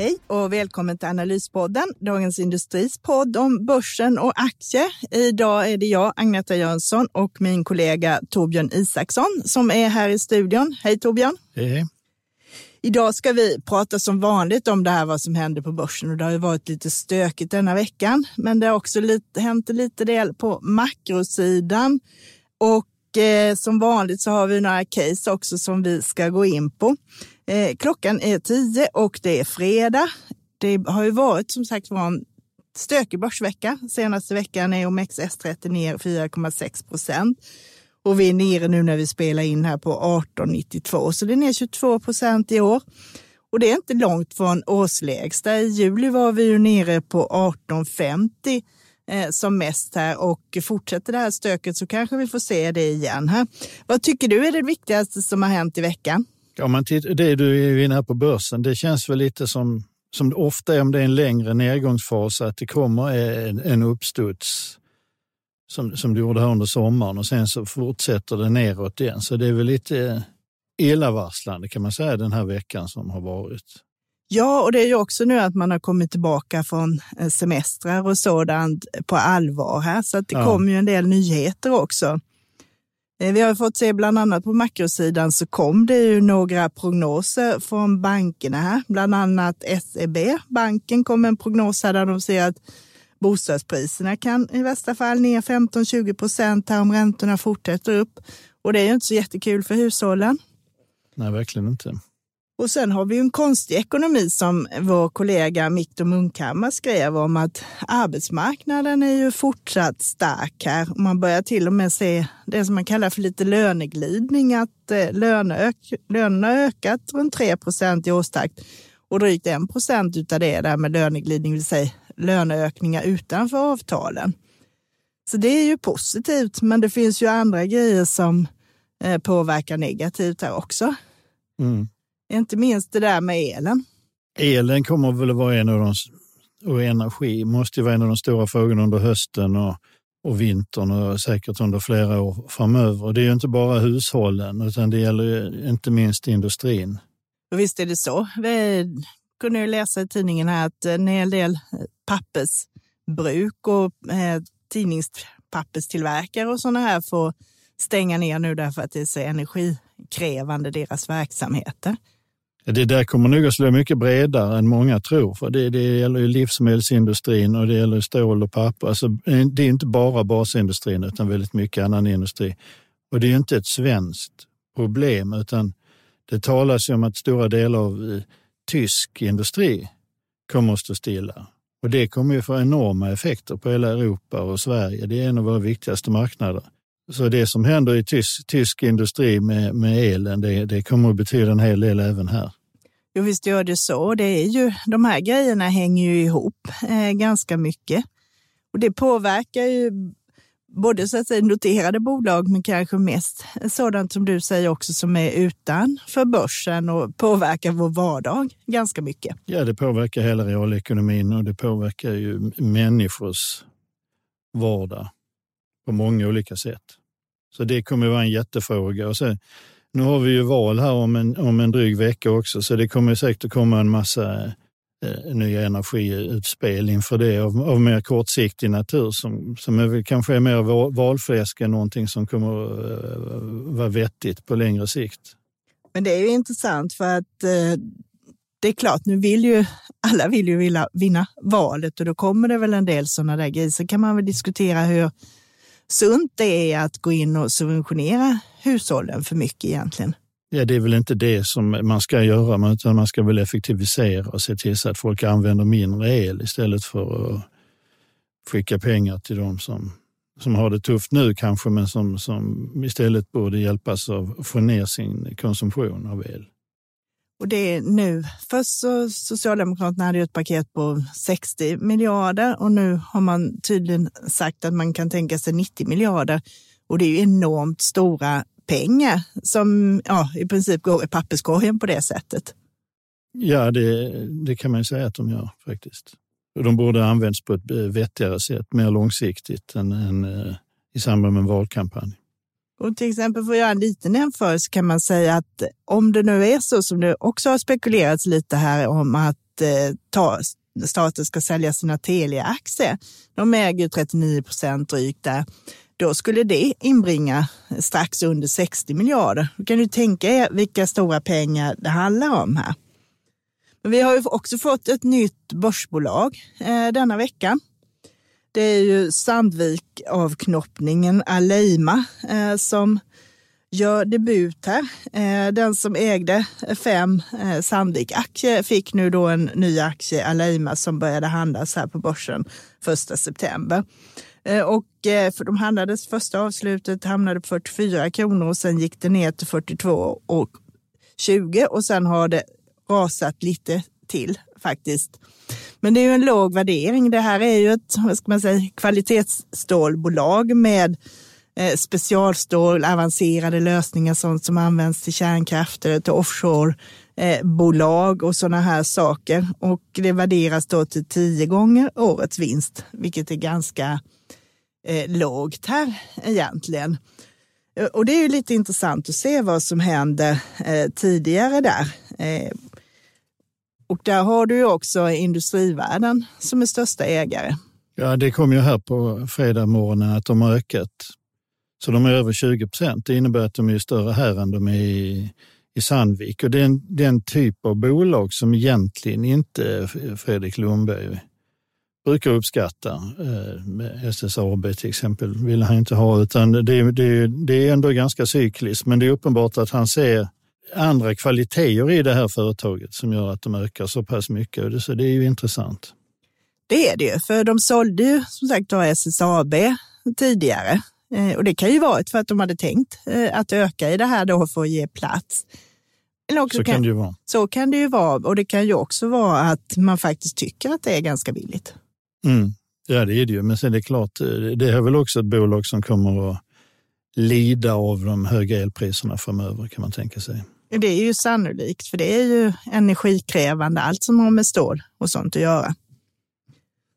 Hej och välkommen till Analyspodden, Dagens Industris podd om börsen och aktier. Idag är det jag, Agneta Jönsson och min kollega Torbjörn Isaksson som är här i studion. Hej Torbjörn! Hej! Idag ska vi prata som vanligt om det här vad som händer på börsen och det har ju varit lite stökigt denna veckan. Men det har också lite, hänt lite del på makrosidan och eh, som vanligt så har vi några case också som vi ska gå in på. Eh, klockan är tio och det är fredag. Det har ju varit som sagt var en stökig börsvecka. Senaste veckan är OMXS30 ner 4,6 procent. Och vi är nere nu när vi spelar in här på 18,92, så det är ner 22 procent i år. Och det är inte långt från årslägsta. I juli var vi ju nere på 18,50 eh, som mest här och fortsätter det här stöket så kanske vi får se det igen här. Vad tycker du är det viktigaste som har hänt i veckan? Om man tittar, det du är inne på börsen, det känns väl lite som, som det ofta är om det är en längre nedgångsfas, att det kommer en, en uppstuds som, som det gjorde här under sommaren och sen så fortsätter det neråt igen. Så det är väl lite illavarslande kan man säga den här veckan som har varit. Ja, och det är ju också nu att man har kommit tillbaka från eh, semestrar och sådant på allvar här, så att det ja. kommer ju en del nyheter också. Eh, vi har fått se bland annat på makrosidan så kom det ju några prognoser från bankerna här, bland annat SEB. Banken kom med en prognos här där de ser att bostadspriserna kan i värsta fall ner 15-20 procent här om räntorna fortsätter upp. Och det är ju inte så jättekul för hushållen. Nej, verkligen inte. Och sen har vi en konstig ekonomi som vår kollega Mikto Munkhammar skrev om att arbetsmarknaden är ju fortsatt stark här. Man börjar till och med se det som man kallar för lite löneglidning, att eh, lönerna har ökat runt 3 procent i årstakt och drygt 1 procent av det där med löneglidning, vill säga löneökningar utanför avtalen. Så det är ju positivt, men det finns ju andra grejer som eh, påverkar negativt här också. Mm. Inte minst det där med elen. Elen kommer väl att vara en av de, och energi måste ju vara en av de stora frågorna under hösten och, och vintern och säkert under flera år framöver. Och det är ju inte bara hushållen utan det gäller inte minst industrin. Och visst är det så. Vi kunde ju läsa i tidningen här att en hel del pappersbruk och eh, tidningspapperstillverkare och sådana här får stänga ner nu därför att det är så energikrävande deras verksamheter. Det där kommer nog att slå mycket bredare än många tror, för det, det gäller ju livsmedelsindustrin och det gäller stål och papper. Alltså, det är inte bara basindustrin utan väldigt mycket annan industri. Och det är inte ett svenskt problem utan det talas ju om att stora delar av eh, tysk industri kommer att stå stilla. Och det kommer ju få enorma effekter på hela Europa och Sverige. Det är en av våra viktigaste marknader. Så det som händer i tysk, tysk industri med, med elen, det, det kommer att betyda en hel del även här. Jo, visst gör det så. Det är ju, de här grejerna hänger ju ihop eh, ganska mycket. Och det påverkar ju både så att säga, noterade bolag, men kanske mest sådant som du säger också som är utanför börsen och påverkar vår vardag ganska mycket. Ja, det påverkar hela realekonomin och det påverkar ju människors vardag på många olika sätt. Så det kommer att vara en jättefråga. Och sen, nu har vi ju val här om en, om en dryg vecka också, så det kommer säkert att komma en massa eh, nya energiutspel inför det av, av mer kortsiktig natur som, som är, kanske är mer valfläsk än någonting som kommer att eh, vara vettigt på längre sikt. Men det är ju intressant för att eh, det är klart, nu vill ju alla vill ju vilja vinna valet och då kommer det väl en del sådana där grejer. Sen kan man väl diskutera hur sunt det är att gå in och subventionera hushållen för mycket egentligen. Ja, det är väl inte det som man ska göra, utan man ska väl effektivisera och se till så att folk använder mindre el istället för att skicka pengar till de som, som har det tufft nu kanske, men som, som istället borde hjälpas av att få ner sin konsumtion av el. Och det är nu, först så Socialdemokraterna hade ju ett paket på 60 miljarder och nu har man tydligen sagt att man kan tänka sig 90 miljarder. Och det är ju enormt stora pengar som ja, i princip går i papperskorgen på det sättet. Ja, det, det kan man ju säga att de gör faktiskt. De borde använts på ett eh, vettigare sätt, mer långsiktigt än, än eh, i samband med en valkampanj. Och till exempel för att göra en liten jämförelse kan man säga att om det nu är så som det också har spekulerats lite här om att eh, ta, staten ska sälja sina Telia-aktier. De äger ju 39 procent drygt där. Då skulle det inbringa strax under 60 miljarder. Då kan du tänka er vilka stora pengar det handlar om här. Men vi har ju också fått ett nytt börsbolag eh, denna vecka det är ju Sandvik-avknoppningen Aleima eh, som gör debut här. Eh, den som ägde fem eh, Sandvik-aktier fick nu då en ny aktie, Aleima, som började handlas här på börsen 1 september. Eh, och eh, för de handlades första avslutet hamnade på 44 kronor och sen gick det ner till 42 och 20 och sen har det rasat lite till faktiskt. Men det är ju en låg värdering. Det här är ju ett vad ska man säga, kvalitetsstålbolag med eh, specialstål, avancerade lösningar, sånt som används till kärnkraft eller till offshorebolag eh, och sådana här saker. Och det värderas då till tio gånger årets vinst, vilket är ganska eh, lågt här egentligen. Eh, och det är ju lite intressant att se vad som händer eh, tidigare där. Eh, och där har du ju också Industrivärden som är största ägare. Ja, det kom ju här på fredag morgonen att de har ökat. Så de är över 20 procent. Det innebär att de är större här än de är i, i Sandvik. Och det är en, den typ av bolag som egentligen inte Fredrik Lundberg brukar uppskatta. Eh, SSAB till exempel vill han inte ha, utan det, det, det är ändå ganska cykliskt. Men det är uppenbart att han ser andra kvaliteter i det här företaget som gör att de ökar så pass mycket. Så det är ju intressant. Det är det ju, för de sålde ju som sagt SSAB tidigare. Eh, och det kan ju vara för att de hade tänkt eh, att öka i det här då för att ge plats. Eller också så kan, kan det ju vara. Så kan det ju vara. Och det kan ju också vara att man faktiskt tycker att det är ganska billigt. Mm. Ja, det är det ju. Men sen är det klart, eh, det är väl också ett bolag som kommer att lida av de höga elpriserna framöver kan man tänka sig. Det är ju sannolikt, för det är ju energikrävande, allt som har med stål och sånt att göra.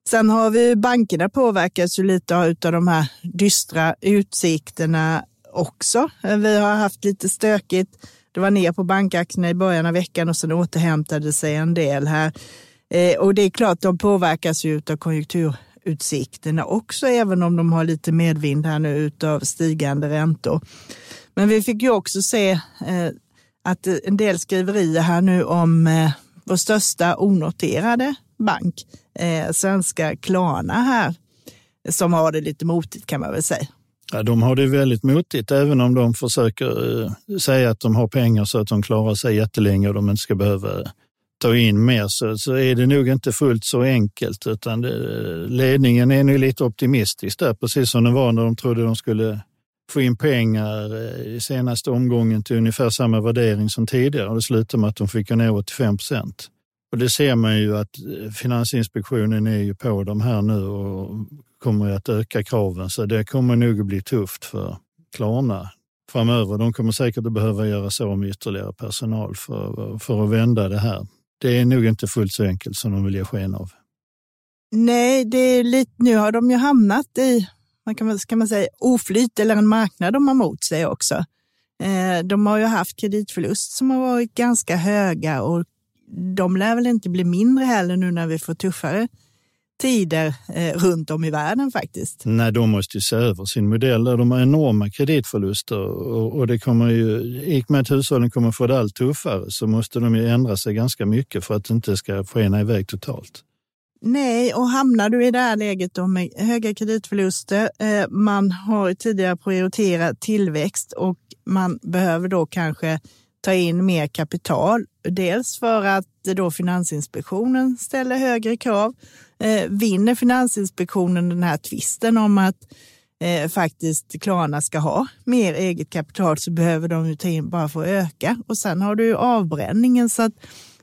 Sen har vi bankerna påverkas ju lite av de här dystra utsikterna också. Vi har haft lite stökigt. Det var ner på bankaktierna i början av veckan och sen återhämtade sig en del här. Eh, och det är klart, de påverkas ju av konjunkturutsikterna också, även om de har lite medvind här nu utav stigande räntor. Men vi fick ju också se eh, att eh, en del skriverier här nu om eh, vår största onoterade bank, eh, svenska Klarna här, som har det lite motigt kan man väl säga. Ja, de har det väldigt motigt, även om de försöker eh, säga att de har pengar så att de klarar sig jättelänge och de inte ska behöva eh, ta in mer så, så är det nog inte fullt så enkelt utan det, eh, ledningen är nu lite optimistisk där, precis som den var när de trodde de skulle få in pengar eh, i senaste omgången till ungefär samma värdering som tidigare och det slutade med att de fick ner 85 procent. Och det ser man ju att eh, Finansinspektionen är ju på de här nu och kommer att öka kraven så det kommer nog att bli tufft för Klarna framöver. De kommer säkert att behöva göra så med ytterligare personal för, för att vända det här. Det är nog inte fullt så enkelt som de vill ge sken av. Nej, det är lite, nu har de ju hamnat i man kan, ska man säga, oflyt eller en marknad de har mot sig också. Eh, de har ju haft kreditförlust som har varit ganska höga och de lär väl inte bli mindre heller nu när vi får tuffare tider eh, runt om i världen faktiskt. Nej, de måste ju se över sin modell. De har enorma kreditförluster och, det kommer ju, i och med att hushållen kommer få det allt tuffare så måste de ju ändra sig ganska mycket för att det inte ska skena iväg totalt. Nej, och hamnar du i det här läget då med höga kreditförluster, eh, man har tidigare prioriterat tillväxt och man behöver då kanske ta in mer kapital. Dels för att då Finansinspektionen ställer högre krav. Eh, vinner Finansinspektionen den här tvisten om att eh, faktiskt Klarna ska ha mer eget kapital så behöver de ju ta in bara för att öka. Och sen har du ju avbränningen så att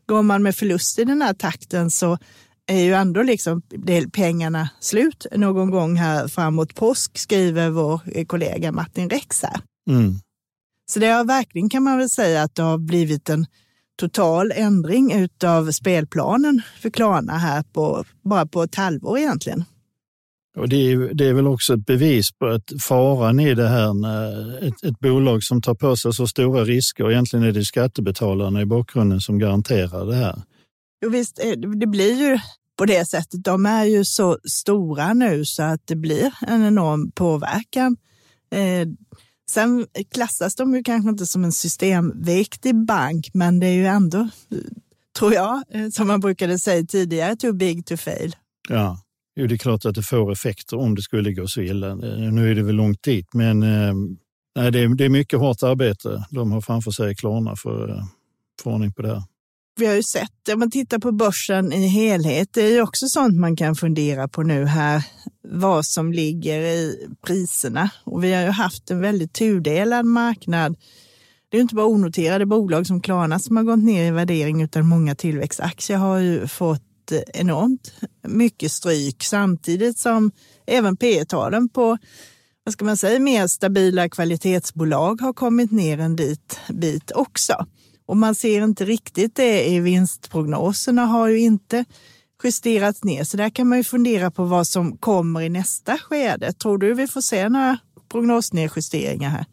går man med förlust i den här takten så är ju ändå liksom pengarna slut någon gång här framåt påsk, skriver vår kollega Martin Rex här. Mm. Så det har verkligen kan man väl säga att det har blivit en total ändring av spelplanen för Klarna här på bara på ett halvår egentligen. Och det är, det är väl också ett bevis på att faran i det här när ett, ett, bolag som tar på sig så stora risker, och egentligen är det skattebetalarna i bakgrunden som garanterar det här. Jo, visst, eh, det blir ju på det sättet. De är ju så stora nu så att det blir en enorm påverkan. Eh, sen klassas de ju kanske inte som en systemviktig bank, men det är ju ändå, tror jag, eh, som man brukade säga tidigare, too big to fail. Ja, jo, det är klart att det får effekter om det skulle gå så illa. Eh, nu är det väl långt dit, men eh, nej, det, är, det är mycket hårt arbete de har framför sig i Klarna för att få ordning på det här vi har ju sett, om man tittar på börsen i helhet, det är ju också sånt man kan fundera på nu här, vad som ligger i priserna. Och vi har ju haft en väldigt tudelad marknad. Det är inte bara onoterade bolag som Klarna som har gått ner i värdering, utan många tillväxtaktier har ju fått enormt mycket stryk samtidigt som även P talen på vad ska man säga, mer stabila kvalitetsbolag har kommit ner en dit, bit också. Och man ser inte riktigt det i vinstprognoserna har ju inte justerats ner. Så där kan man ju fundera på vad som kommer i nästa skede. Tror du vi får se några prognosnedjusteringar här?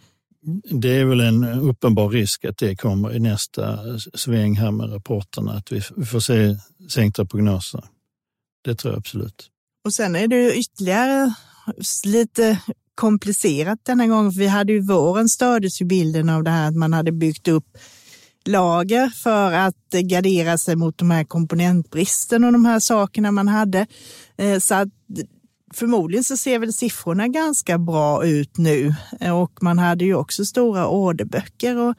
Det är väl en uppenbar risk att det kommer i nästa sväng här med rapporterna, att vi får se sänkta prognoser. Det tror jag absolut. Och sen är det ytterligare lite komplicerat denna gång. Vi hade ju våren stördes ju bilden av det här att man hade byggt upp lager för att gardera sig mot de här komponentbristen och de här sakerna man hade. Eh, så att förmodligen så ser väl siffrorna ganska bra ut nu eh, och man hade ju också stora orderböcker att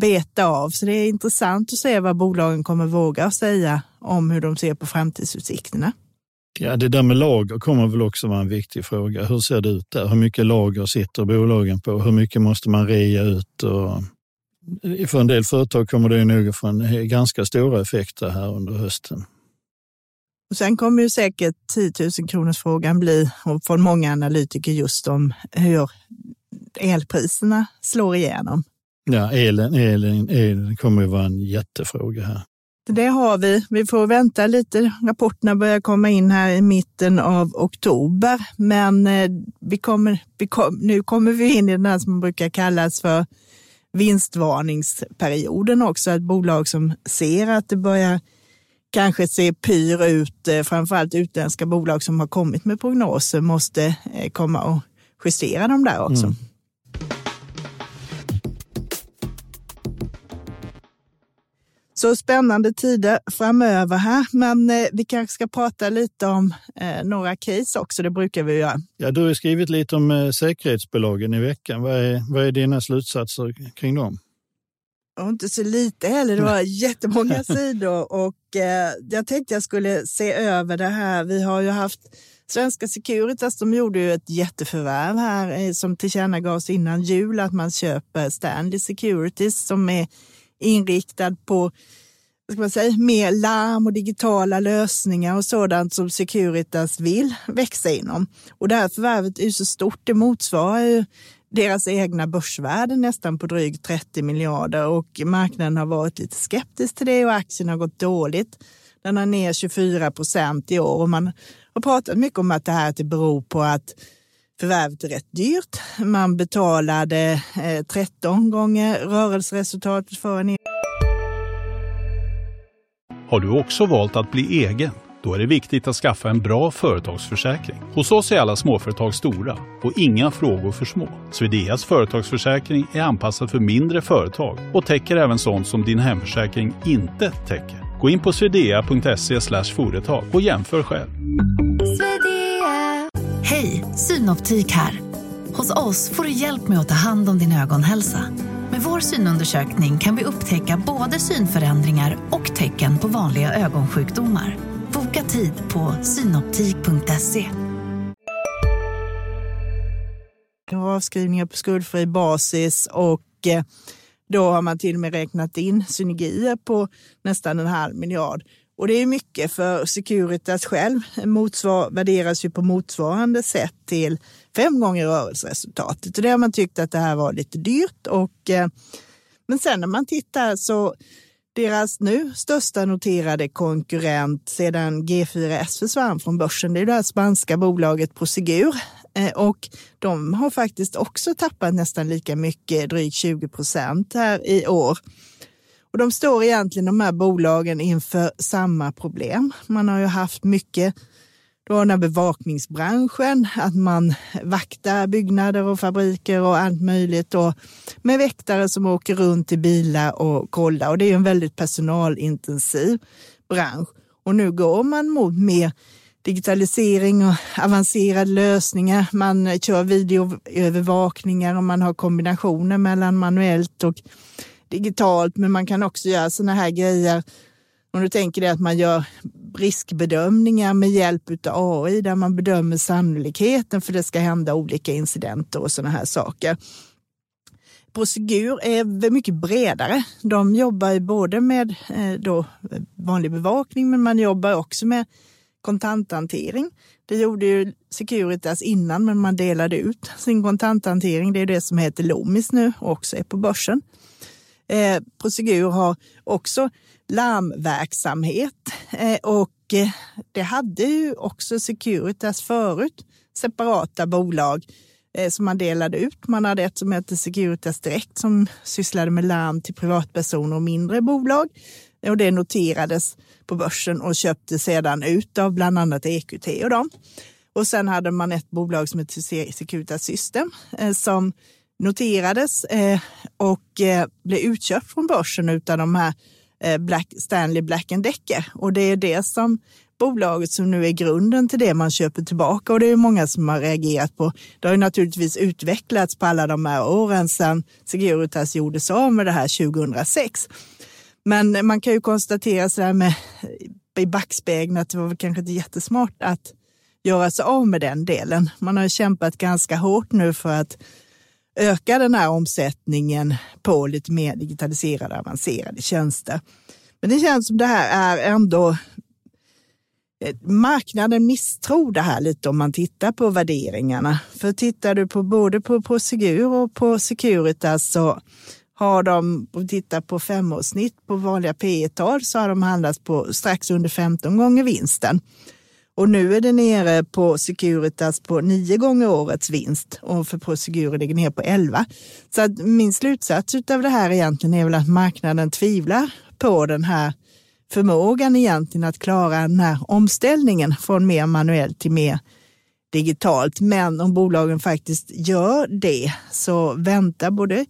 beta av. Så det är intressant att se vad bolagen kommer våga säga om hur de ser på framtidsutsikterna. Ja, det där med lager kommer väl också vara en viktig fråga. Hur ser det ut där? Hur mycket lager sitter bolagen på? Hur mycket måste man rea ut? Och för en del företag kommer det nog från ganska stora effekter här under hösten. Och sen kommer ju säkert 10 000 kronors frågan bli från många analytiker just om hur elpriserna slår igenom. Ja, elen, elen, elen kommer ju vara en jättefråga här. Det har vi. Vi får vänta lite. Rapporterna börjar komma in här i mitten av oktober, men eh, vi kommer, vi kom, nu kommer vi in i den här som brukar kallas för vinstvarningsperioden också. Ett bolag som ser att det börjar kanske se pyr ut, eh, framförallt utländska bolag som har kommit med prognoser måste eh, komma och justera dem där också. Mm. Så spännande tider framöver här, men eh, vi kanske ska prata lite om eh, några case också, det brukar vi göra. Ja, du har skrivit lite om eh, säkerhetsbolagen i veckan. Vad är, vad är dina slutsatser kring dem? Och inte så lite heller, det var jättemånga sidor och eh, jag tänkte jag skulle se över det här. Vi har ju haft Svenska Securitas, de gjorde ju ett jätteförvärv här eh, som tillkännagavs innan jul att man köper Stanley Securities som är inriktad på ska man säga, mer larm och digitala lösningar och sådant som Securitas vill växa inom. Och det här förvärvet är ju så stort, det motsvarar ju deras egna börsvärde nästan på drygt 30 miljarder och marknaden har varit lite skeptisk till det och aktien har gått dåligt. Den har ner 24 procent i år och man har pratat mycket om att det här beror på att förvärvet är rätt dyrt. Man betalade 13 eh, gånger rörelseresultatet för en Har du också valt att bli egen? Då är det viktigt att skaffa en bra företagsförsäkring. Hos oss är alla småföretag stora och inga frågor för små. Swedeas företagsförsäkring är anpassad för mindre företag och täcker även sånt som din hemförsäkring inte täcker. Gå in på swedea.se företag och jämför själv. Hej, Synoptik här. Hos oss får du hjälp med att ta hand om din ögonhälsa. Med vår synundersökning kan vi upptäcka både synförändringar och tecken på vanliga ögonsjukdomar. Boka tid på synoptik.se. avskrivningar på skuldfri basis och eh, då har man till och med räknat in synergier på nästan en halv miljard. Och det är mycket för Securitas själv motsvar, värderas ju på motsvarande sätt till fem gånger rörelseresultatet. Och det har man tyckt att det här var lite dyrt. Och, eh, men sen när man tittar så deras nu största noterade konkurrent sedan G4S försvann från börsen, det är det här spanska bolaget Prosegur. Eh, och de har faktiskt också tappat nästan lika mycket, drygt 20 procent här i år. Och de står egentligen, de här bolagen, inför samma problem. Man har ju haft mycket då den här bevakningsbranschen, att man vaktar byggnader och fabriker och allt möjligt då, med väktare som åker runt i bilar och kollar. Och det är en väldigt personalintensiv bransch. Och nu går man mot mer digitalisering och avancerade lösningar. Man kör videoövervakningar och man har kombinationer mellan manuellt och digitalt. Men man kan också göra sådana här grejer. Om du tänker dig att man gör riskbedömningar med hjälp av AI där man bedömer sannolikheten för det ska hända olika incidenter och sådana här saker. Prosegur är mycket bredare. De jobbar både med eh, då vanlig bevakning men man jobbar också med kontanthantering. Det gjorde ju Securitas innan, men man delade ut sin kontanthantering. Det är det som heter Lomis nu och också är på börsen. Eh, Prosegur har också larmverksamhet eh, och eh, det hade ju också Securitas förut, separata bolag eh, som man delade ut. Man hade ett som hette Securitas Direkt som sysslade med larm till privatpersoner och mindre bolag och det noterades på börsen och köptes sedan ut av bland annat EQT och dem. Och sen hade man ett bolag som hette Securitas System eh, som noterades eh, och eh, blev utköpt från börsen av de här eh, Black, Stanley Black Decker. Och det är det som bolaget som nu är grunden till det man köper tillbaka och det är många som har reagerat på. Det har ju naturligtvis utvecklats på alla de här åren sedan Securitas gjordes av med det här 2006. Men man kan ju konstatera så här med, i backspegeln att det var väl kanske inte jättesmart att göra sig av med den delen. Man har kämpat ganska hårt nu för att öka den här omsättningen på lite mer digitaliserade avancerade tjänster. Men det känns som det här är ändå eh, Marknaden misstror det här lite om man tittar på värderingarna. För tittar du på både på Prosegur och på Securitas så har de, om tittar på femårssnitt på vanliga P tal så har de handlats på strax under 15 gånger vinsten. Och nu är det nere på Securitas på nio gånger årets vinst och för Prosegur ligger ner på 11. Så att min slutsats av det här egentligen är väl att marknaden tvivlar på den här förmågan egentligen att klara den här omställningen från mer manuellt till mer digitalt. Men om bolagen faktiskt gör det så väntar både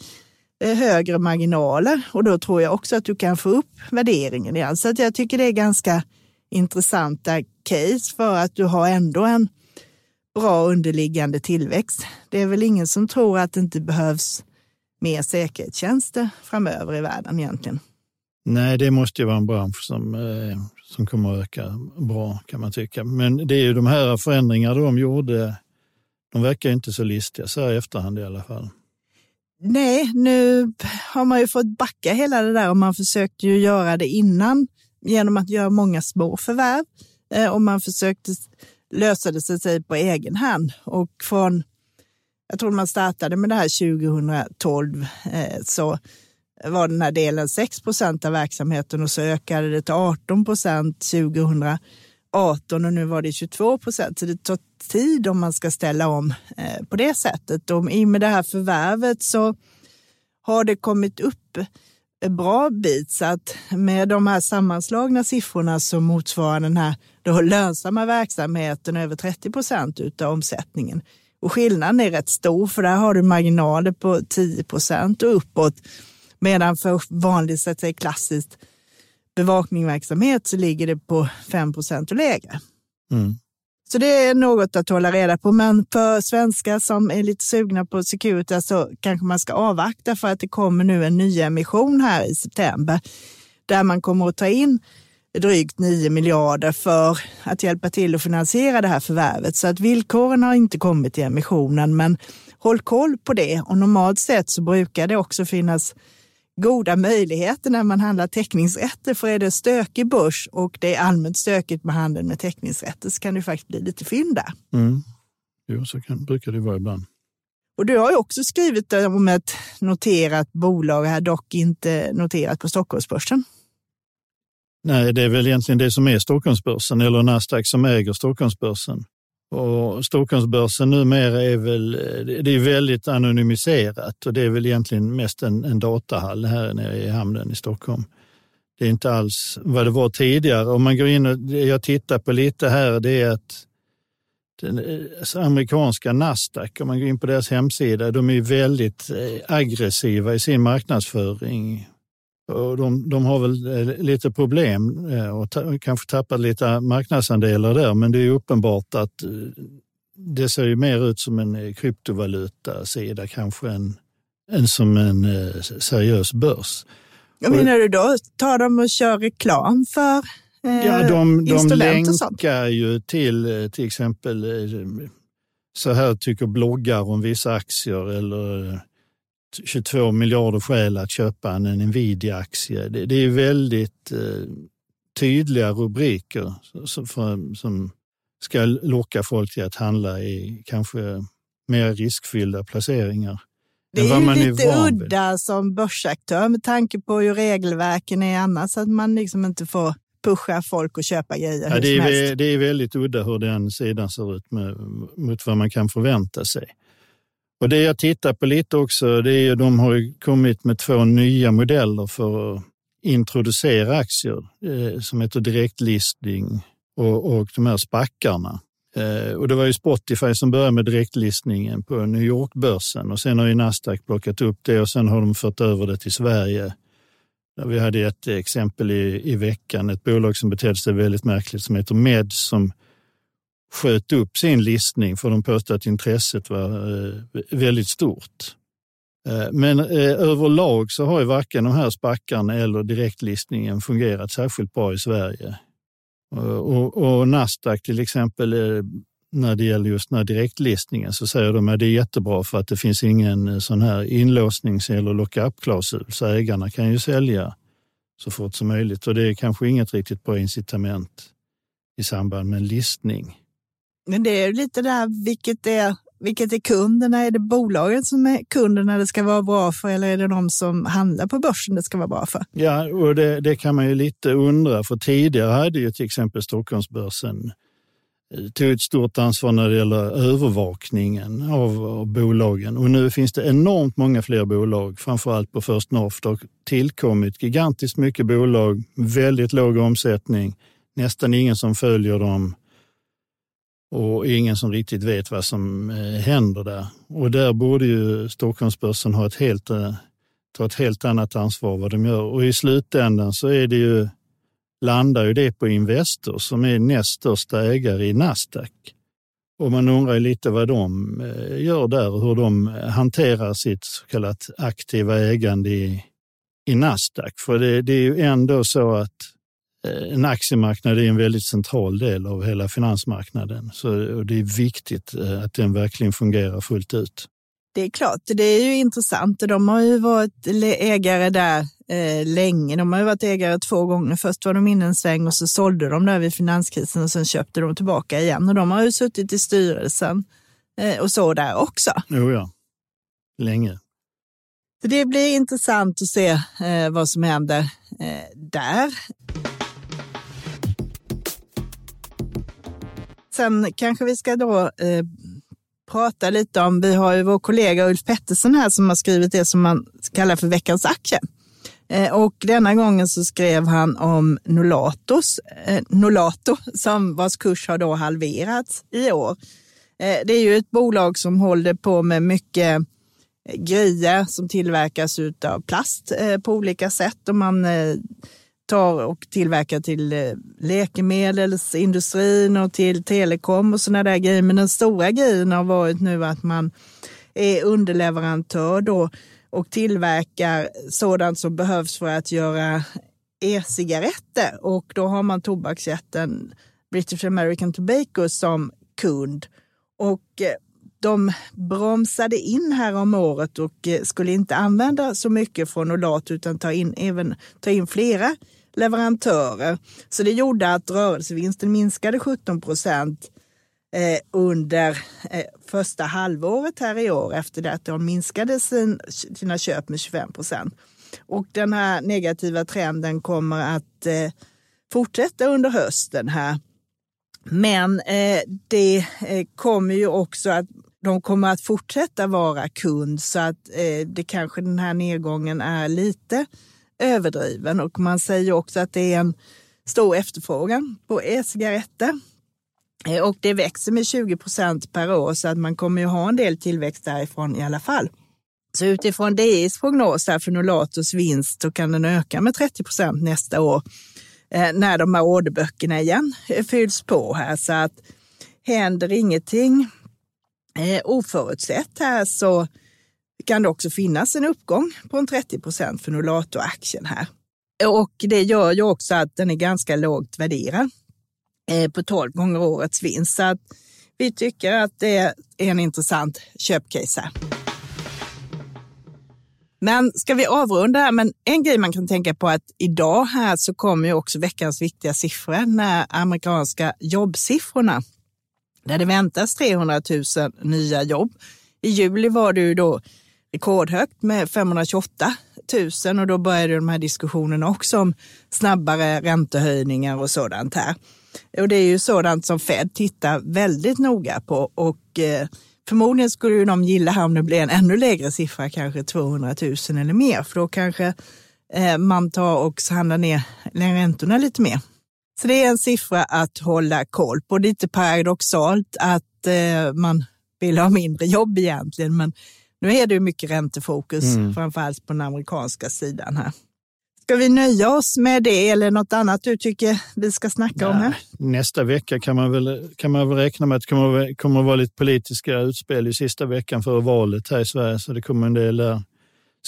eh, högre marginaler och då tror jag också att du kan få upp värderingen igen. Så att jag tycker det är ganska intressanta case för att du har ändå en bra underliggande tillväxt. Det är väl ingen som tror att det inte behövs mer säkerhetstjänster framöver i världen egentligen. Nej, det måste ju vara en bransch som, eh, som kommer att öka bra kan man tycka. Men det är ju de här förändringarna de gjorde, de verkar inte så listiga så här i efterhand i alla fall. Nej, nu har man ju fått backa hela det där och man försökte ju göra det innan genom att göra många små förvärv eh, och man försökte lösa det sig på egen hand. Och från, jag tror man startade med det här 2012, eh, så var den här delen 6 procent av verksamheten och så ökade det till 18 procent 2018 och nu var det 22 procent. Så det tar tid om man ska ställa om eh, på det sättet. Och I och med det här förvärvet så har det kommit upp bra bit så att med de här sammanslagna siffrorna så motsvarar den här då lönsamma verksamheten över 30 procent av omsättningen. Och skillnaden är rätt stor för där har du marginaler på 10 procent och uppåt. Medan för vanligt så att säga, klassiskt bevakningsverksamhet så ligger det på 5 procent och lägre. Mm. Så det är något att hålla reda på. Men för svenskar som är lite sugna på Securitas så kanske man ska avvakta för att det kommer nu en ny emission här i september där man kommer att ta in drygt 9 miljarder för att hjälpa till att finansiera det här förvärvet. Så att villkoren har inte kommit i emissionen, men håll koll på det. Och normalt sett så brukar det också finnas goda möjligheter när man handlar teckningsrätter. För är det stökig börs och det är allmänt stökigt med handeln med teckningsrätter så kan det faktiskt bli lite fynd där. Mm. Jo, så kan, brukar det vara ibland. Och du har ju också skrivit om ett noterat bolag här, dock inte noterat på Stockholmsbörsen. Nej, det är väl egentligen det som är Stockholmsbörsen eller Nasdaq som äger Stockholmsbörsen. Och Stockholmsbörsen numera är väl eh, det är väldigt anonymiserat och det är väl egentligen mest en, en datahall här nere i hamnen i Stockholm. Det är inte alls vad det var tidigare. Om man går in och jag tittar på lite här, det är att den eh, alltså amerikanska Nasdaq, om man går in på deras hemsida, de är väldigt eh, aggressiva i sin marknadsföring. Och de, de har väl eh, lite problem eh, och ta, kanske tappat lite marknadsandelar där, men det är uppenbart att det ser ju mer ut som en kryptovaluta-sida kanske än, än som en seriös börs. Jag menar du då, tar de och kör reklam för Ja, de, de länkar ju till till exempel så här tycker bloggar om vissa aktier eller 22 miljarder skäl att köpa en Nvidia-aktie. Det, det, är väldigt eh, tydliga rubriker som, för, som ska locka folk till att handla i kanske mer riskfyllda placeringar. Det är ju lite är udda som börsaktör med tanke på hur regelverken är annars, att man liksom inte får pusha folk att köpa grejer ja, det, är, det är väldigt udda hur den sidan ser ut med, mot vad man kan förvänta sig. Och Det jag tittar på lite också, det är att de har kommit med två nya modeller för att introducera aktier eh, som heter direktlistning och, och de här spackarna. Eh, och det var ju Spotify som började med direktlistningen på New York-börsen och sen har ju Nasdaq plockat upp det och sen har de fört över det till Sverige vi hade ett exempel i, i veckan, ett bolag som betedde sig väldigt märkligt som heter Med som sköt upp sin listning för de påstod att intresset var eh, väldigt stort. Eh, men eh, överlag så har ju varken de här spackarna eller direktlistningen fungerat särskilt bra i Sverige. Och, och Nasdaq till exempel, när det gäller just den här direktlistningen så säger de att det är jättebra för att det finns ingen sån här inlåsnings eller lockup-klausul så ägarna kan ju sälja så fort som möjligt och det är kanske inget riktigt bra incitament i samband med en listning. Men det är lite där, vilket är, vilket är kunderna? Är det bolagen som är kunderna det ska vara bra för eller är det de som handlar på börsen det ska vara bra för? Ja, och det, det kan man ju lite undra, för tidigare hade ju till exempel Stockholmsbörsen eh, tog ett stort ansvar när det gäller övervakningen av, av, bolagen. Och nu finns det enormt många fler bolag, framförallt på First North. Det har tillkommit gigantiskt mycket bolag, väldigt låg omsättning, nästan ingen som följer dem och ingen som riktigt vet vad som eh, händer där. Och där borde ju Stockholmsbörsen ha ett helt, eh, ta ett helt annat ansvar vad de gör. Och i slutändan så är det ju landar ju det på Investor som är näst största ägare i Nasdaq. Och man undrar ju lite vad de eh, gör där och hur de hanterar sitt så kallat aktiva ägande i, i Nasdaq. För det, det är ju ändå så att en aktiemarknad är en väldigt central del av hela finansmarknaden. Så det är viktigt eh, att den verkligen fungerar fullt ut. Det är klart, det är ju intressant de har ju varit ägare där eh, länge. De har ju varit ägare två gånger. Först var de inne en sväng och så sålde de där vid finanskrisen och sen köpte de tillbaka igen. Och de har ju suttit i styrelsen eh, och så där också. Jo, ja. Länge. Så det blir intressant att se eh, vad som händer eh, där. Sen kanske vi ska då eh, prata lite om, vi har ju vår kollega Ulf Pettersson här som har skrivit det som man kallar för veckans aktie. Eh, och denna gången så skrev han om Nolatos, eh, Nolato som vars kurs har då halverats i år. Eh, det är ju ett bolag som håller på med mycket eh, grejer som tillverkas av plast eh, på olika sätt. Och man eh, tar och tillverkar till eh, läkemedelsindustrin och till telekom och sådana där grejer. Men den stora grejen har varit nu att man är underleverantör då och tillverkar sådant som behövs för att göra e-cigaretter. Och då har man tobaksjätten British American Tobacco som kund. Och eh, de bromsade in här om året och eh, skulle inte använda så mycket från Olat utan ta in, även, ta in flera leverantörer. Så det gjorde att rörelsevinsten minskade 17 procent eh, under eh, första halvåret här i år efter det att de minskade sina köp med 25 procent. Och den här negativa trenden kommer att eh, fortsätta under hösten här. Men det kommer ju också att de kommer att fortsätta vara kund så att det kanske den här nedgången är lite överdriven och man säger också att det är en stor efterfrågan på e-cigaretter. Eh, och det växer med 20 procent per år så att man kommer ju ha en del tillväxt därifrån i alla fall. Så utifrån DIs prognos för Nolatos vinst så kan den öka med 30 procent nästa år eh, när de här orderböckerna igen eh, fylls på här. Så att händer ingenting oförutsett här så kan det också finnas en uppgång på en 30 procent för Nolato-aktien här. Och det gör ju också att den är ganska lågt värderad eh, på 12 gånger årets vinst. Så att vi tycker att det är en intressant köpcase här. Men ska vi avrunda här? Men en grej man kan tänka på att idag här så kommer ju också veckans viktiga siffror, när amerikanska jobbsiffrorna, där det väntas 300 000 nya jobb. I juli var det ju då rekordhögt med 528 000 och då började de här diskussionerna också om snabbare räntehöjningar och sådant här. Och det är ju sådant som Fed tittar väldigt noga på och eh, förmodligen skulle ju de gilla om det blir en ännu lägre siffra, kanske 200 000 eller mer, för då kanske eh, man tar och handlar ner räntorna lite mer. Så det är en siffra att hålla koll på. Lite paradoxalt att eh, man vill ha mindre jobb egentligen, men nu är det ju mycket räntefokus, mm. framförallt på den amerikanska sidan här. Ska vi nöja oss med det eller något annat du tycker vi ska snacka ja, om här? Nästa vecka kan man väl, kan man väl räkna med att det kommer, kommer att vara lite politiska utspel i sista veckan före valet här i Sverige, så det kommer en del där.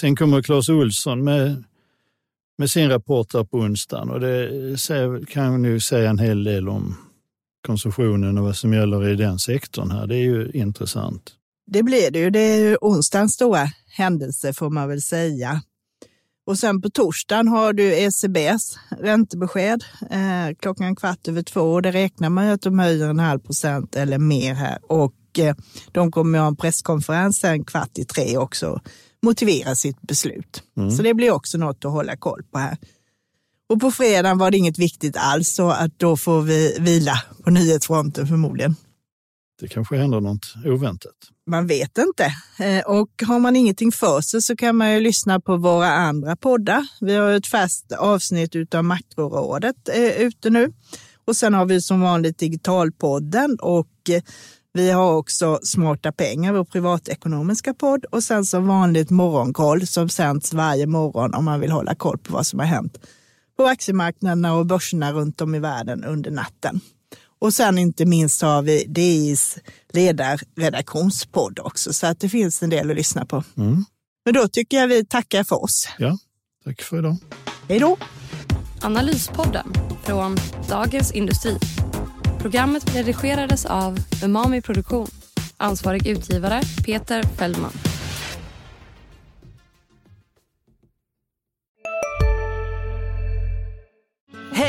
Sen kommer Claes Olsson med, med sin rapport där på onsdagen och det kan ju säga en hel del om konsumtionen och vad som gäller i den sektorn här. Det är ju intressant. Det blir det ju. Det är ju onsdagens stora händelse får man väl säga. Och sen på torsdagen har du ECBs räntebesked eh, klockan kvart över två. Och det räknar man ju att de höjer en halv procent eller mer här. Och eh, de kommer att ha en presskonferens sen kvart i tre också motivera sitt beslut. Mm. Så det blir också något att hålla koll på här. Och på fredagen var det inget viktigt alls, så att då får vi vila på nyhetsfronten förmodligen. Det kanske händer något oväntat. Man vet inte. Eh, och har man ingenting för sig så kan man ju lyssna på våra andra poddar. Vi har ett fast avsnitt av Makrorådet eh, ute nu. Och sen har vi som vanligt Digitalpodden och eh, vi har också Smarta pengar, vår privatekonomiska podd och sen som vanligt Morgonkoll som sänds varje morgon om man vill hålla koll på vad som har hänt på aktiemarknaderna och börserna runt om i världen under natten. Och sen inte minst har vi DIs ledarredaktionspodd också, så att det finns en del att lyssna på. Mm. Men då tycker jag vi tackar för oss. Ja, tack för idag. Hej då. Analyspodden från Dagens Industri. Programmet redigerades av Umami Produktion. Ansvarig utgivare Peter Fellman.